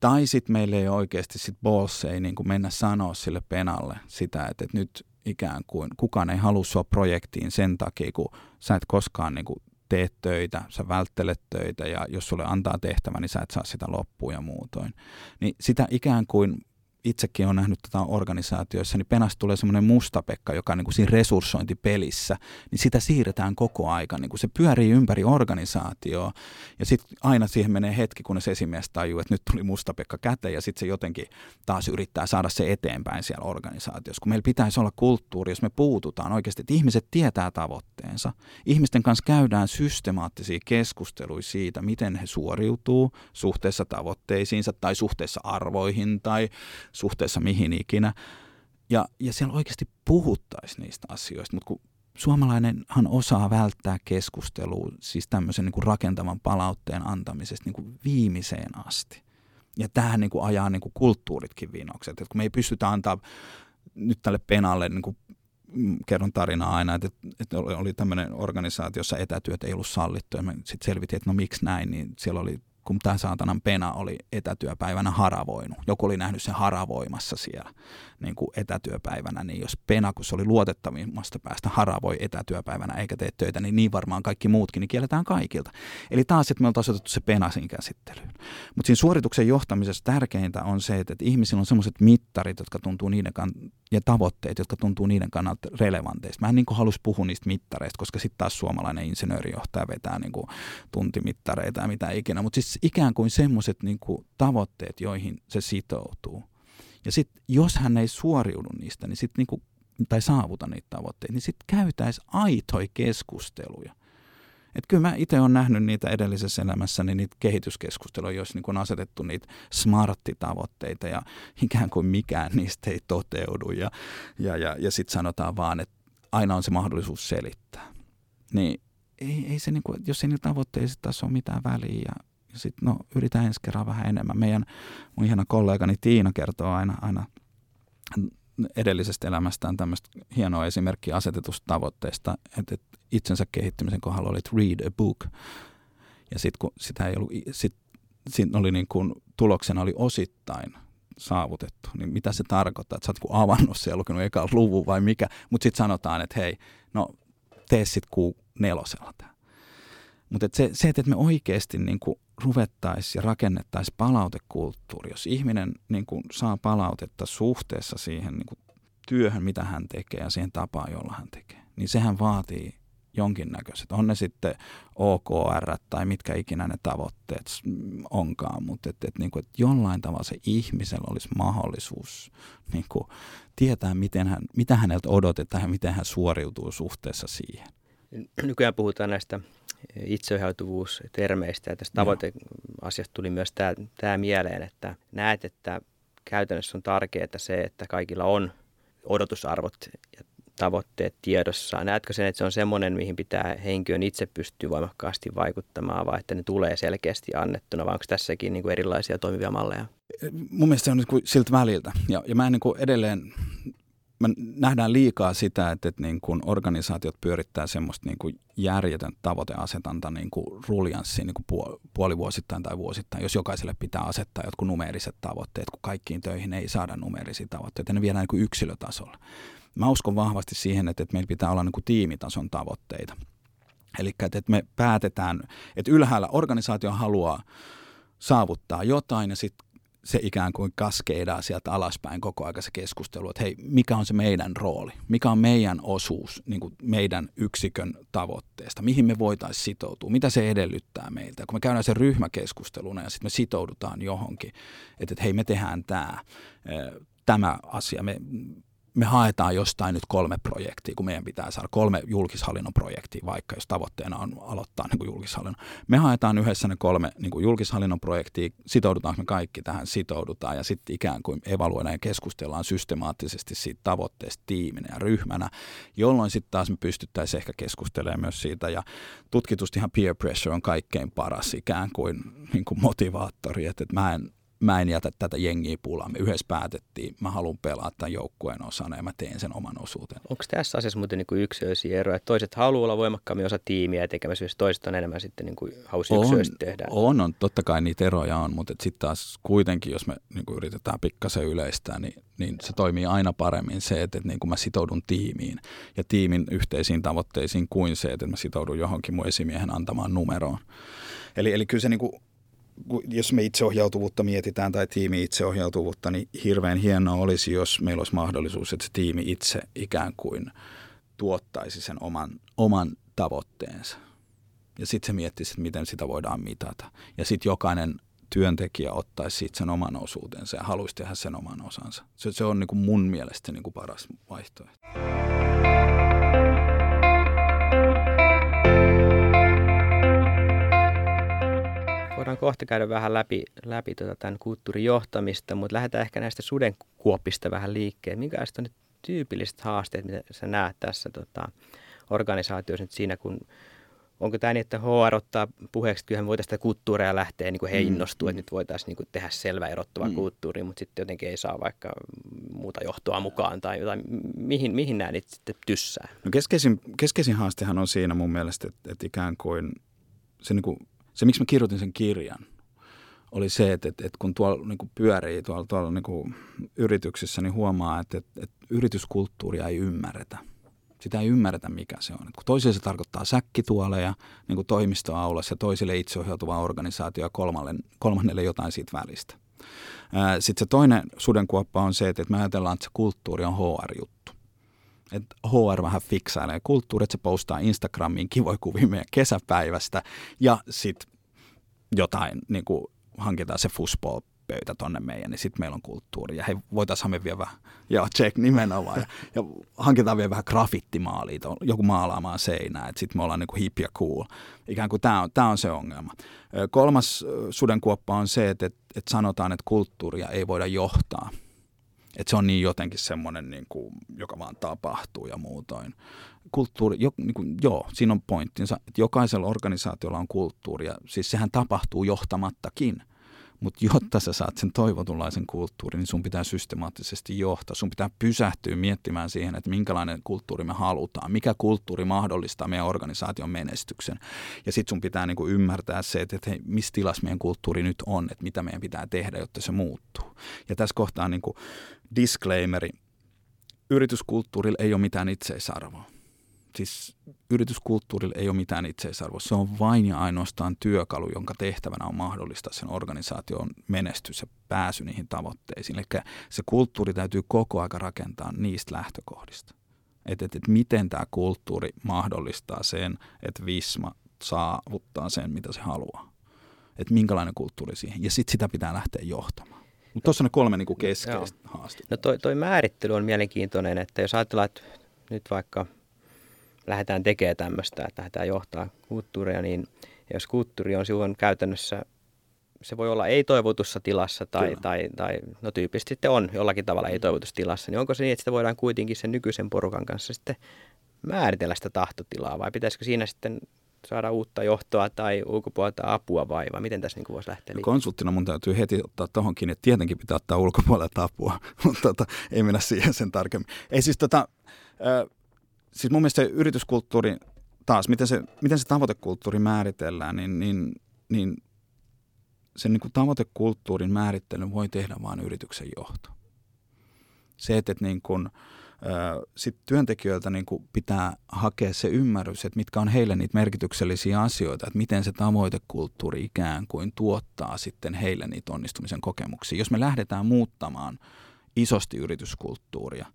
tai sitten meillä ei oikeasti sit boss ei niin kuin mennä sanoa sille penalle sitä, että, että nyt ikään kuin kukaan ei halua sua projektiin sen takia, kun sä et koskaan niin kuin tee töitä, sä välttelet töitä ja jos sulle antaa tehtävä, niin sä et saa sitä loppuun ja muutoin. Niin sitä ikään kuin itsekin on nähnyt tätä organisaatioissa, niin penasta tulee semmoinen mustapekka, joka on niin kuin siinä resurssointipelissä, niin sitä siirretään koko aika. Niin kuin se pyörii ympäri organisaatioa ja sitten aina siihen menee hetki, kunnes esimies tajuu, että nyt tuli mustapekka käteen ja sitten se jotenkin taas yrittää saada se eteenpäin siellä organisaatiossa. Kun meillä pitäisi olla kulttuuri, jos me puututaan oikeasti, että ihmiset tietää tavoitteensa. Ihmisten kanssa käydään systemaattisia keskusteluja siitä, miten he suoriutuu suhteessa tavoitteisiinsa tai suhteessa arvoihin tai suhteessa mihin ikinä. Ja, ja siellä oikeasti puhuttaisiin niistä asioista, mutta kun suomalainenhan osaa välttää keskustelua, siis tämmöisen niin kuin rakentavan palautteen antamisesta niin kuin viimeiseen asti. Ja tähän niin kuin ajaa niin kuin kulttuuritkin vinokset. että kun me ei pystytä antaa nyt tälle penalle, niin kuin mm, kerron tarinaa aina, että, että oli tämmöinen organisaatio, jossa etätyöt ei ollut sallittu, ja sitten selvitin, että no miksi näin, niin siellä oli kun tämä saatanan pena oli etätyöpäivänä haravoinut. Joku oli nähnyt sen haravoimassa siellä niin kuin etätyöpäivänä, niin jos pena, kun se oli luotettavimmasta päästä haravoi etätyöpäivänä eikä tee töitä, niin niin varmaan kaikki muutkin, niin kielletään kaikilta. Eli taas, että me oltaisiin otettu se pena siinä käsittelyyn. Mutta siinä suorituksen johtamisessa tärkeintä on se, että ihmisillä on sellaiset mittarit, jotka tuntuu niiden kan- ja tavoitteet, jotka tuntuu niiden kannalta relevanteista. Mä en niin halus puhua niistä mittareista, koska sitten taas suomalainen insinöörijohtaja vetää niin kuin tuntimittareita ja mitä ikinä. Mutta siis ikään kuin semmoiset niin tavoitteet, joihin se sitoutuu. Ja sitten jos hän ei suoriudu niistä, niin sit niinku, tai saavuta niitä tavoitteita, niin sitten käytäisiin aitoja keskusteluja. Et kyllä mä itse olen nähnyt niitä edellisessä elämässäni, niitä kehityskeskusteluja, joissa niin on asetettu niitä smarttitavoitteita ja ikään kuin mikään niistä ei toteudu. Ja, ja, ja, ja sitten sanotaan vaan, että aina on se mahdollisuus selittää. Niin ei, ei se, niin kuin, jos ei niillä tavoitteilla ole mitään väliä ja sitten no yritän ensi kerran vähän enemmän. Meidän mun ihana kollegani Tiina kertoo aina, aina edellisestä elämästään tämmöistä hienoa esimerkkiä asetetusta tavoitteesta, että, että itsensä kehittymisen kohdalla oli, read a book. Ja sitten kun sitä ei ollut, sit, siinä oli niin kuin, tuloksena oli osittain saavutettu, niin mitä se tarkoittaa, että sä oot avannut se ja lukenut ekan luvun vai mikä, mutta sitten sanotaan, että hei, no tee sitten kuu nelosella tämä. Mutta et se, se, että me oikeasti niin ruvettaisiin ja rakennettaisiin palautekulttuuri, jos ihminen niin kuin saa palautetta suhteessa siihen niin kuin työhön, mitä hän tekee ja siihen tapaan, jolla hän tekee, niin sehän vaatii jonkinnäköiset. On ne sitten OKR tai mitkä ikinä ne tavoitteet onkaan, mutta et, et, niin kuin, että jollain tavalla se ihmisellä olisi mahdollisuus niin kuin, tietää, miten hän, mitä häneltä odotetaan ja miten hän suoriutuu suhteessa siihen. Nykyään puhutaan näistä itseohjautuvuustermeistä ja tästä tavoiteasiasta tuli myös tämä, tämä mieleen, että näet, että käytännössä on tärkeää se, että kaikilla on odotusarvot ja tavoitteet tiedossa. Näetkö sen, että se on semmoinen, mihin pitää henkilön itse pystyä voimakkaasti vaikuttamaan, vai että ne tulee selkeästi annettuna, vai onko tässäkin niin kuin erilaisia toimivia malleja? Mun mielestä se on niin kuin siltä väliltä. Ja, ja mä en niin kuin edelleen me nähdään liikaa sitä, että, että niin kuin organisaatiot pyörittää semmoista niin kuin järjetön tavoiteasetanta niin kuin ruljanssiin niin kuin puolivuosittain tai vuosittain, jos jokaiselle pitää asettaa jotkut numeeriset tavoitteet, kun kaikkiin töihin ei saada numeerisia tavoitteita, ne viedään niin kuin yksilötasolla. Mä uskon vahvasti siihen, että, että meillä pitää olla niin kuin tiimitason tavoitteita. Eli että, että me päätetään, että ylhäällä organisaatio haluaa saavuttaa jotain ja sitten se ikään kuin kaskeidaa sieltä alaspäin koko ajan se keskustelu, että hei, mikä on se meidän rooli, mikä on meidän osuus niin kuin meidän yksikön tavoitteesta, mihin me voitaisiin sitoutua, mitä se edellyttää meiltä. Kun me käydään sen ryhmäkeskusteluna ja sitten me sitoudutaan johonkin, että, että hei, me tehdään tämä, tämä asia, me me haetaan jostain nyt kolme projektia, kun meidän pitää saada kolme julkishallinnon projektia, vaikka jos tavoitteena on aloittaa niin kuin julkishallinnon. Me haetaan yhdessä ne kolme niin kuin julkishallinnon projektia, sitoudutaan me kaikki tähän, sitoudutaan ja sitten ikään kuin evaluoidaan ja keskustellaan systemaattisesti siitä tavoitteesta tiiminä ja ryhmänä, jolloin sitten taas me pystyttäisiin ehkä keskustelemaan myös siitä ja tutkitustihan peer pressure on kaikkein paras ikään kuin, niin kuin motivaattori, että, että mä en mä en jätä tätä jengiä pulaan. Me yhdessä päätettiin, mä haluan pelaa tämän joukkueen osana ja mä teen sen oman osuuteni. Onko tässä asiassa muuten niin kuin yksilöisiä eroja? Että toiset haluaa olla voimakkaammin osa tiimiä ja tekemässä, jos toiset on enemmän sitten niin kuin yksilöisesti tehdä? On, on, totta kai niitä eroja on, mutta sitten taas kuitenkin, jos me niin kuin yritetään pikkasen yleistää, niin, niin se toimii aina paremmin se, että, että niin kuin mä sitoudun tiimiin ja tiimin yhteisiin tavoitteisiin kuin se, että mä sitoudun johonkin mun esimiehen antamaan numeroon. Eli, eli kyllä se niin kuin jos me itseohjautuvuutta mietitään tai tiimi itseohjautuvuutta, niin hirveän hienoa olisi, jos meillä olisi mahdollisuus, että se tiimi itse ikään kuin tuottaisi sen oman, oman tavoitteensa. Ja sitten se miettisi, että miten sitä voidaan mitata. Ja sitten jokainen työntekijä ottaisi siitä sen oman osuutensa ja haluaisi tehdä sen oman osansa. Se, se on niin kuin mun mielestä niin kuin paras vaihtoehto. Voidaan kohta käydä vähän läpi, läpi tota tämän kulttuurijohtamista, mutta lähdetään ehkä näistä sudenkuopista vähän liikkeelle. Minkälaiset on nyt tyypilliset haasteet, mitä sä näet tässä tota, organisaatiossa nyt siinä, kun onko tämä niin, että HR ottaa puheeksi, että kyllähän voitaisiin sitä kulttuuria lähteä, niin kuin he mm, innostuu, mm. että nyt voitaisiin niin kuin tehdä selvä erottava mm. kulttuuri, mutta sitten jotenkin ei saa vaikka muuta johtoa mukaan tai jotain. Mihin, mihin nämä nyt sitten tyssää? No keskeisin, keskeisin haastehan on siinä mun mielestä, että, että ikään kuin se niin kuin se, miksi mä kirjoitin sen kirjan, oli se, että, että, että kun tuolla niin kuin pyörii tuolla, tuolla niin kuin yrityksissä, niin huomaa, että, että, että yrityskulttuuria ei ymmärretä. Sitä ei ymmärretä, mikä se on. Että kun toisille se tarkoittaa säkkituoleja niin kuin toimistoaulassa ja toisille itseohjautuva organisaatio ja kolmalle, kolmannelle jotain siitä välistä. Sitten se toinen sudenkuoppa on se, että me ajatellaan, että se kulttuuri on HR-juttu että HR vähän fiksailee kulttuuri, että se postaa Instagramiin kivoja kuvia meidän kesäpäivästä ja sitten jotain, niin kuin hankitaan se football pöytä tonne meidän, niin sitten meillä on kulttuuri. Ja hei, voitaisiin me vielä vähän, joo, check nimenomaan. Ja, ja hankitaan vielä vähän graffittimaalia, joku maalaamaan seinää, että sitten me ollaan niinku hip ja cool. Ikään kuin tämä on, tää on se ongelma. Kolmas sudenkuoppa on se, että, että sanotaan, että kulttuuria ei voida johtaa. Että se on niin jotenkin semmoinen, niin kuin, joka vaan tapahtuu ja muutoin. Kulttuuri, jo, niin kuin, joo, siinä on pointtinsa, että jokaisella organisaatiolla on kulttuuria. Siis sehän tapahtuu johtamattakin. Mutta jotta sä saat sen toivotunlaisen kulttuurin, niin sun pitää systemaattisesti johtaa. Sun pitää pysähtyä miettimään siihen, että minkälainen kulttuuri me halutaan, mikä kulttuuri mahdollistaa meidän organisaation menestyksen. Ja sitten sun pitää niinku ymmärtää se, että, että hei, missä tilassa meidän kulttuuri nyt on, että mitä meidän pitää tehdä, jotta se muuttuu. Ja tässä kohtaa niinku disclaimeri. Yrityskulttuurilla ei ole mitään itseisarvoa siis yrityskulttuurilla ei ole mitään itseisarvoa. Se on vain ja ainoastaan työkalu, jonka tehtävänä on mahdollistaa sen organisaation menestys ja pääsy niihin tavoitteisiin. Eli se kulttuuri täytyy koko aika rakentaa niistä lähtökohdista. Että et, et miten tämä kulttuuri mahdollistaa sen, että Visma saavuttaa sen, mitä se haluaa. Että minkälainen kulttuuri siihen. Ja sitten sitä pitää lähteä johtamaan. Mutta tuossa on ne kolme niin keskeistä haastetta. No toi, toi määrittely on mielenkiintoinen, että jos ajatellaan, että nyt vaikka – lähdetään tekemään tämmöistä, että lähdetään johtaa kulttuuria, niin jos kulttuuri on silloin käytännössä, se voi olla ei-toivotussa tilassa tai, tai, tai no tyypillisesti sitten on jollakin tavalla ei-toivotussa tilassa, niin onko se niin, että sitä voidaan kuitenkin sen nykyisen porukan kanssa sitten määritellä sitä tahtotilaa vai pitäisikö siinä sitten saada uutta johtoa tai ulkopuolelta apua vai, vai miten tässä niin kuin voisi lähteä liikkeelle? Konsulttina mun täytyy heti ottaa tuohonkin, että tietenkin pitää ottaa ulkopuolelta apua, mutta tota, ei mennä siihen sen tarkemmin. Ei siis tota, äh, siis mun mielestä se yrityskulttuuri taas, miten se, miten se tavoitekulttuuri määritellään, niin, niin, niin sen niin kuin tavoitekulttuurin määrittelyn voi tehdä vain yrityksen johto. Se, että, että niin kuin, sit työntekijöiltä niin kuin pitää hakea se ymmärrys, että mitkä on heille niitä merkityksellisiä asioita, että miten se tavoitekulttuuri ikään kuin tuottaa sitten heille niitä onnistumisen kokemuksia. Jos me lähdetään muuttamaan isosti yrityskulttuuria,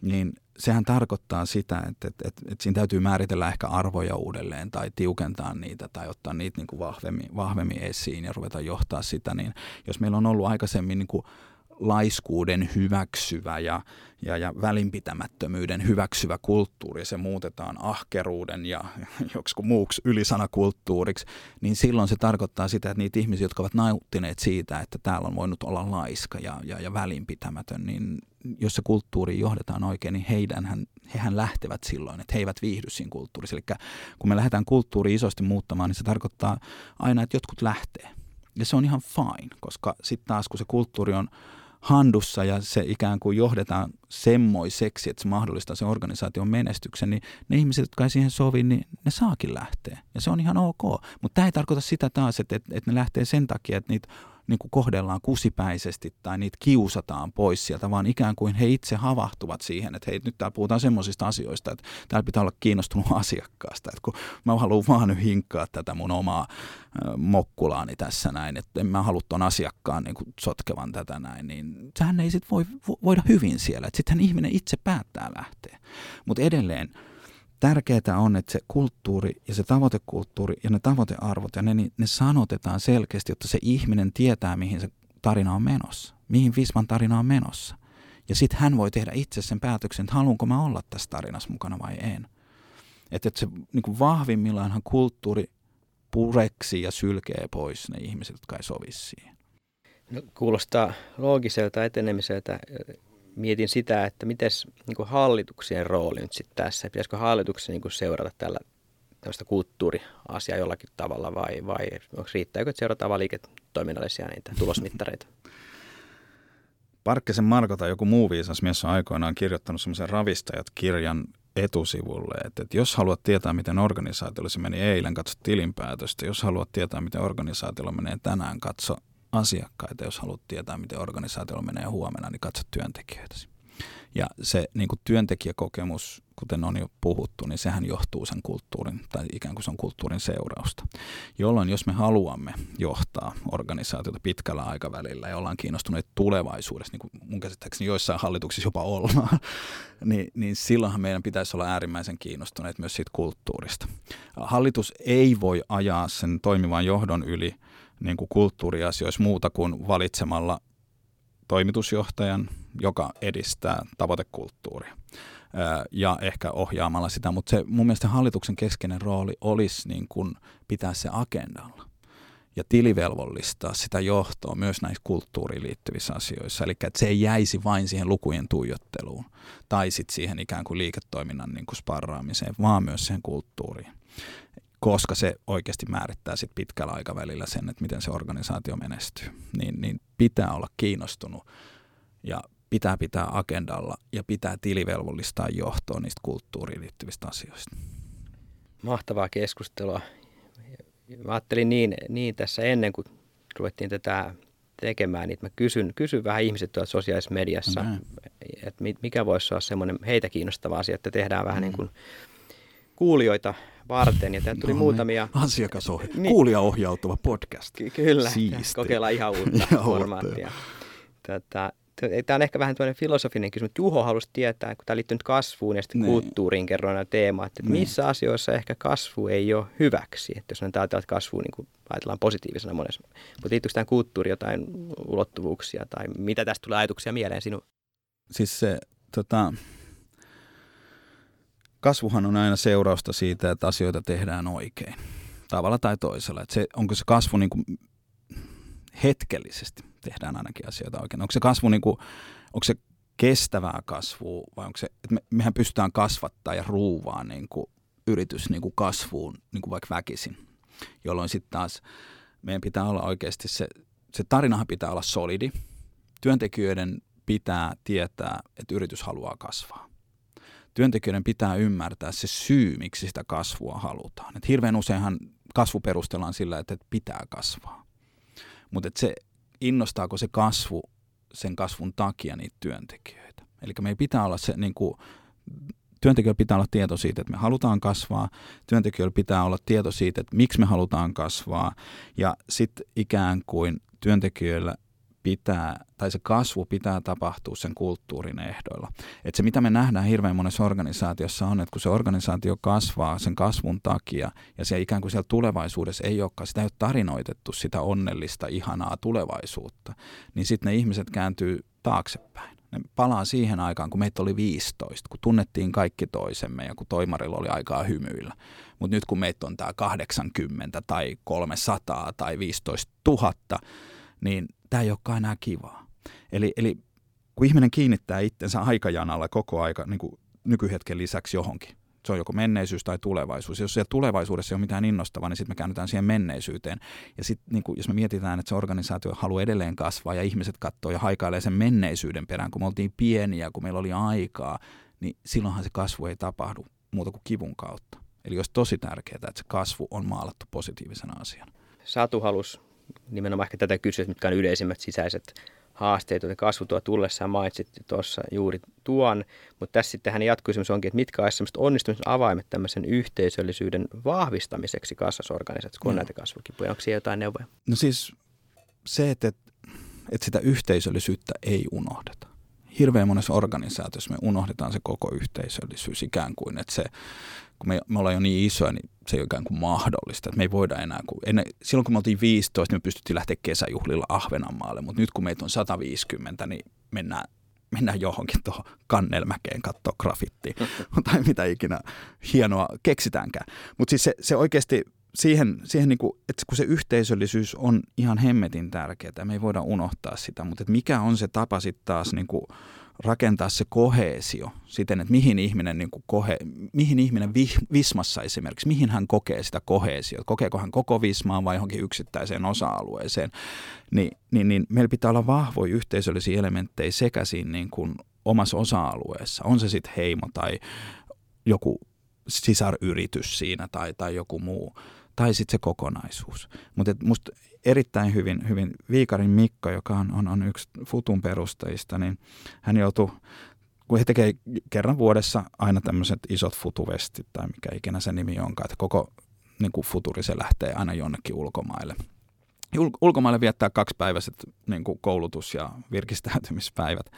niin sehän tarkoittaa sitä, että, että, että, että siinä täytyy määritellä ehkä arvoja uudelleen tai tiukentaa niitä tai ottaa niitä niin kuin vahvemmin, vahvemmin esiin ja ruveta johtaa sitä. Niin jos meillä on ollut aikaisemmin niin kuin laiskuuden hyväksyvä ja, ja, ja välinpitämättömyyden hyväksyvä kulttuuri, se muutetaan ahkeruuden ja joksiku muuksi ylisanakulttuuriksi, niin silloin se tarkoittaa sitä, että niitä ihmisiä, jotka ovat nauttineet siitä, että täällä on voinut olla laiska ja, ja, ja välinpitämätön, niin jos se kulttuuri johdetaan oikein, niin heidän, hehän lähtevät silloin, että he eivät viihdy siinä kulttuurissa. Eli kun me lähdetään kulttuuri isosti muuttamaan, niin se tarkoittaa aina, että jotkut lähtee. Ja se on ihan fine, koska sitten taas kun se kulttuuri on handussa ja se ikään kuin johdetaan semmoiseksi, että se mahdollistaa sen organisaation menestyksen, niin ne ihmiset, jotka ei siihen sovi, niin ne saakin lähteä. Ja se on ihan ok. Mutta tämä ei tarkoita sitä taas, että, että, että ne lähtee sen takia, että niitä niin kuin kohdellaan kusipäisesti tai niitä kiusataan pois sieltä, vaan ikään kuin he itse havahtuvat siihen, että hei, nyt täällä puhutaan semmoisista asioista, että täällä pitää olla kiinnostunut asiakkaasta, että kun mä haluan vaan nyt hinkkaa tätä mun omaa mokkulaani tässä näin, että en mä halua ton asiakkaan niin kuin sotkevan tätä näin, niin sehän ei sit voi voida hyvin siellä, että sittenhän ihminen itse päättää lähteä. Mutta edelleen tärkeää on, että se kulttuuri ja se tavoitekulttuuri ja ne tavoitearvot ja ne, ne sanotetaan selkeästi, jotta se ihminen tietää, mihin se tarina on menossa, mihin Visman tarina on menossa. Ja sitten hän voi tehdä itse sen päätöksen, että haluanko mä olla tässä tarinassa mukana vai en. Että et se niin vahvimmillaanhan kulttuuri pureksi ja sylkee pois ne ihmiset, jotka ei sovi siihen. No, kuulostaa loogiselta etenemiseltä mietin sitä, että miten niin hallituksien rooli nyt sitten tässä, pitäisikö hallituksen niin seurata tällä tällaista kulttuuriasiaa jollakin tavalla vai, vai onko riittääkö, että seurataan vain liiketoiminnallisia niitä tulosmittareita? Parkkisen Marko tai joku muu viisas mies on aikoinaan kirjoittanut semmoisen Ravistajat-kirjan etusivulle, että, että jos haluat tietää, miten organisaatiolla se meni eilen, katso tilinpäätöstä. Jos haluat tietää, miten organisaatiolla menee tänään, katso asiakkaita, jos haluat tietää, miten organisaatio menee huomenna, niin katso työntekijöitä. Ja se niin kuin työntekijäkokemus, kuten on jo puhuttu, niin sehän johtuu sen kulttuurin, tai ikään kuin se on kulttuurin seurausta. Jolloin jos me haluamme johtaa organisaatiota pitkällä aikavälillä ja ollaan kiinnostuneet tulevaisuudessa, niin kuin mun käsittääkseni joissain hallituksissa jopa ollaan, niin, niin silloinhan meidän pitäisi olla äärimmäisen kiinnostuneet myös siitä kulttuurista. Hallitus ei voi ajaa sen toimivan johdon yli – niin kuin kulttuuriasioissa muuta kuin valitsemalla toimitusjohtajan, joka edistää tavoitekulttuuria ja ehkä ohjaamalla sitä, mutta se mun mielestä hallituksen keskeinen rooli olisi niin kuin pitää se agendalla ja tilivelvollistaa sitä johtoa myös näissä kulttuuriin liittyvissä asioissa. Eli että se ei jäisi vain siihen lukujen tuijotteluun tai sitten siihen ikään kuin liiketoiminnan niin kuin sparraamiseen, vaan myös siihen kulttuuriin koska se oikeasti määrittää sit pitkällä aikavälillä sen, että miten se organisaatio menestyy. Niin, niin pitää olla kiinnostunut ja pitää pitää agendalla ja pitää tilivelvollistaa johtoon niistä kulttuuriin liittyvistä asioista. Mahtavaa keskustelua. Mä ajattelin niin, niin tässä ennen kuin ruvettiin tätä tekemään, niin mä kysyn, kysyn vähän ihmiset tuolla sosiaalisessa mediassa, mm. että mikä voisi olla semmoinen heitä kiinnostava asia, että tehdään vähän mm. niin kuin kuulijoita varten. Ja tuli no, niin. muutamia... Asiakasohja, niin. kuulijaohjautuva podcast. Ky- kyllä, Siisti. kokeillaan ihan uutta formaattia. Tätä, Tämä on ehkä vähän tuollainen filosofinen kysymys, mutta Juho halusi tietää, kun tämä liittyy nyt kasvuun ja sitten niin. kulttuuriin kerroin nämä teemat, että niin. missä asioissa ehkä kasvu ei ole hyväksi. Että jos ajatellaan, että kasvu niin kuin ajatellaan positiivisena monessa, mutta liittyykö tähän kulttuuriin jotain ulottuvuuksia tai mitä tästä tulee ajatuksia mieleen sinun? Siis se, tota, kasvuhan on aina seurausta siitä, että asioita tehdään oikein. Tavalla tai toisella. Että se, onko se kasvu niin kuin hetkellisesti tehdään ainakin asioita oikein. Onko se kasvu niin kuin, onko se kestävää kasvua vai onko se, että me, mehän pystytään kasvattaa ja ruuvaa niin kuin yritys niin kuin kasvuun niin kuin vaikka väkisin, jolloin sitten taas meidän pitää olla oikeasti se, se tarinahan pitää olla solidi. Työntekijöiden pitää tietää, että yritys haluaa kasvaa. Työntekijöiden pitää ymmärtää se syy, miksi sitä kasvua halutaan. Et hirveän useinhan kasvu perustellaan sillä, että pitää kasvaa. Mutta se innostaako se kasvu sen kasvun takia niitä työntekijöitä. Eli meidän pitää olla se, niin kuin, työntekijöillä pitää olla tieto siitä, että me halutaan kasvaa, työntekijöillä pitää olla tieto siitä, että miksi me halutaan kasvaa, ja sitten ikään kuin työntekijöillä pitää, tai se kasvu pitää tapahtua sen kulttuurin ehdoilla. Et se, mitä me nähdään hirveän monessa organisaatiossa on, että kun se organisaatio kasvaa sen kasvun takia, ja se ikään kuin siellä tulevaisuudessa ei olekaan, sitä ei ole tarinoitettu sitä onnellista, ihanaa tulevaisuutta, niin sitten ne ihmiset kääntyy taaksepäin. Ne palaa siihen aikaan, kun meitä oli 15, kun tunnettiin kaikki toisemme ja kun toimarilla oli aikaa hymyillä. Mutta nyt kun meitä on tämä 80 tai 300 tai 15 000, niin tämä ei olekaan enää kivaa. Eli, eli kun ihminen kiinnittää itsensä aikajanalla koko aika niin kuin nykyhetken lisäksi johonkin, se on joko menneisyys tai tulevaisuus. Jos siellä tulevaisuudessa ei ole mitään innostavaa, niin sitten me käännytään siihen menneisyyteen. Ja sitten niin jos me mietitään, että se organisaatio haluaa edelleen kasvaa ja ihmiset katsoo ja haikailee sen menneisyyden perään, kun me oltiin pieniä, kun meillä oli aikaa, niin silloinhan se kasvu ei tapahdu muuta kuin kivun kautta. Eli olisi tosi tärkeää, että se kasvu on maalattu positiivisena asiana. Satu halus nimenomaan ehkä tätä kysyä, mitkä on yleisimmät sisäiset haasteet, joita kasvu tuo tullessaan mainitsit tuossa juuri tuon, mutta tässä sitten hän jatkokysymys onkin, että mitkä olisivat onnistumisen avaimet tämmöisen yhteisöllisyyden vahvistamiseksi kasvasorganisaatiossa, kun on no. näitä kasvukipuja. Onko siellä jotain neuvoja? No siis se, että, että sitä yhteisöllisyyttä ei unohdeta. Hirveän monessa organisaatiossa me unohdetaan se koko yhteisöllisyys ikään kuin, että se kun me, me ollaan jo niin isoja, niin se ei ole ikään kuin mahdollista. Että me ei voida enää, kun ennen, silloin kun me oltiin 15, niin me pystyttiin lähteä kesäjuhlilla Ahvenanmaalle, mutta nyt kun meitä on 150, niin mennään, mennään johonkin tuohon Kannelmäkeen katsoa grafittia tai mitä ikinä hienoa keksitäänkään. Mutta siis se, se oikeasti siihen, siihen niin kuin, että kun se yhteisöllisyys on ihan hemmetin tärkeää, me ei voida unohtaa sitä, mutta että mikä on se tapa sitten taas niin kuin rakentaa se koheesio siten, että mihin ihminen, niin kuin kohe, mihin ihminen vi, Vismassa esimerkiksi, mihin hän kokee sitä koheesiota, kokeeko hän koko Vismaan vai johonkin yksittäiseen osa-alueeseen, niin, niin, niin meillä pitää olla vahvoja yhteisöllisiä elementtejä sekä siinä niin kuin omassa osa-alueessa, on se sitten heimo tai joku sisaryritys siinä tai, tai joku muu, tai sitten se kokonaisuus. Mutta musta erittäin hyvin, hyvin Viikarin Mikko, joka on, on, on yksi Futun perustajista, niin hän joutuu, kun he tekee kerran vuodessa aina tämmöiset isot futuvestit tai mikä ikinä se nimi onkaan, että koko niin kuin futuri se lähtee aina jonnekin ulkomaille. Ul- ulkomaille viettää kaksipäiväiset niin kuin koulutus- ja virkistäytymispäivät,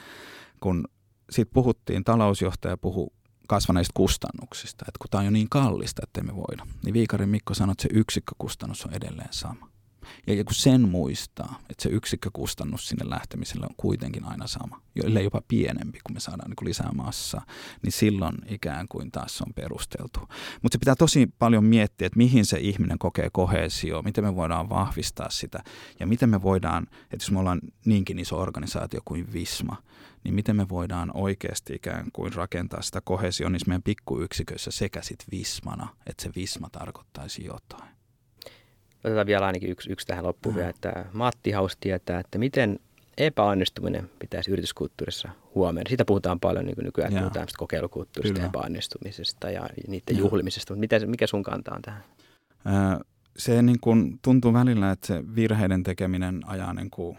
kun siitä puhuttiin, talousjohtaja puhu kasvaneista kustannuksista, että kun tämä on jo niin kallista, että me voida, niin Viikarin Mikko sanoi, että se yksikkökustannus on edelleen sama. Ja kun sen muistaa, että se yksikkökustannus sinne lähtemiselle on kuitenkin aina sama, ellei jopa pienempi, kun me saadaan niin lisää massaa, niin silloin ikään kuin taas on perusteltu. Mutta se pitää tosi paljon miettiä, että mihin se ihminen kokee kohesio, miten me voidaan vahvistaa sitä ja miten me voidaan, että jos me ollaan niinkin iso organisaatio kuin Visma, niin miten me voidaan oikeasti ikään kuin rakentaa sitä kohesionismia meidän pikkuyksiköissä sekä sitten Vismana, että se Visma tarkoittaisi jotain. Otetaan vielä ainakin yksi, yksi tähän loppuun vielä, että Matti Haus tietää, että miten epäonnistuminen pitäisi yrityskulttuurissa huomioida. Siitä puhutaan paljon niin nykyään, Jaa. puhutaan kokeilukulttuurista, Kyllä. epäonnistumisesta ja niiden Jaa. juhlimisesta, mutta mikä sun kanta on tähän? se niin kuin tuntuu välillä, että se virheiden tekeminen ajaa niin kuin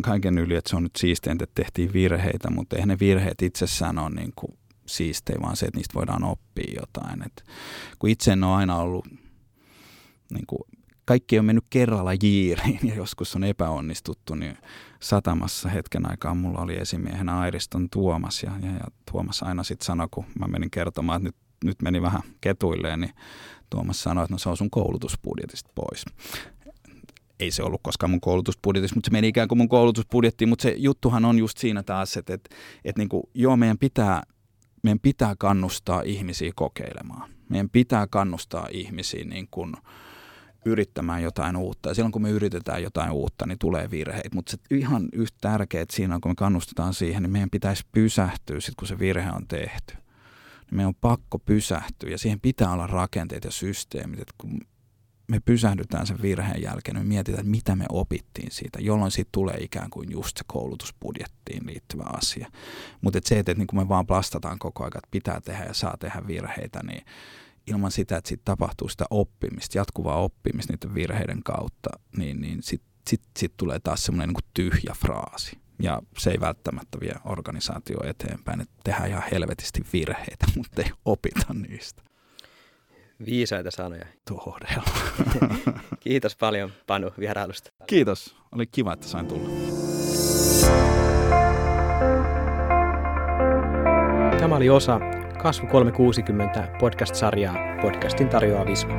kaiken yli, että se on nyt siisteintä, että tehtiin virheitä, mutta eihän ne virheet itsessään ole niin kuin siistejä, vaan se, että niistä voidaan oppia jotain. Et kun itse en ole aina ollut niin kuin kaikki on mennyt kerralla jiiriin ja joskus on epäonnistuttu, niin satamassa hetken aikaa mulla oli esimiehenä Airiston Tuomas ja, ja, ja Tuomas aina sitten sanoi, kun mä menin kertomaan, että nyt, nyt meni vähän ketuilleen, niin Tuomas sanoi, että no se on sun koulutusbudjetista pois. Ei se ollut koskaan mun koulutusbudjetissa, mutta se meni ikään kuin mun koulutusbudjettiin, mutta se juttuhan on just siinä taas, että, että, että niin kuin, joo, meidän pitää, meidän pitää kannustaa ihmisiä kokeilemaan. Meidän pitää kannustaa ihmisiä niin kuin, yrittämään jotain uutta. Ja silloin kun me yritetään jotain uutta, niin tulee virheitä. Mutta se ihan yhtä tärkeää, siinä kun me kannustetaan siihen, niin meidän pitäisi pysähtyä sitten, kun se virhe on tehty. niin meidän on pakko pysähtyä ja siihen pitää olla rakenteet ja systeemit, että kun me pysähdytään sen virheen jälkeen, niin me mietitään, mitä me opittiin siitä, jolloin siitä tulee ikään kuin just se koulutusbudjettiin liittyvä asia. Mutta et se, että, että niin me vaan plastataan koko ajan, että pitää tehdä ja saa tehdä virheitä, niin ilman sitä, että siitä tapahtuu sitä oppimista, jatkuvaa oppimista niiden virheiden kautta, niin, niin sitten sit, sit tulee taas semmoinen niin tyhjä fraasi. Ja se ei välttämättä vie organisaatio eteenpäin, että tehdään ihan helvetisti virheitä, mutta ei opita niistä. Viisaita sanoja. Todella. Kiitos paljon Panu vierailusta. Kiitos. Oli kiva, että sain tulla. Tämä oli osa Kasvu 360 podcast-sarjaa. Podcastin tarjoaa Visma.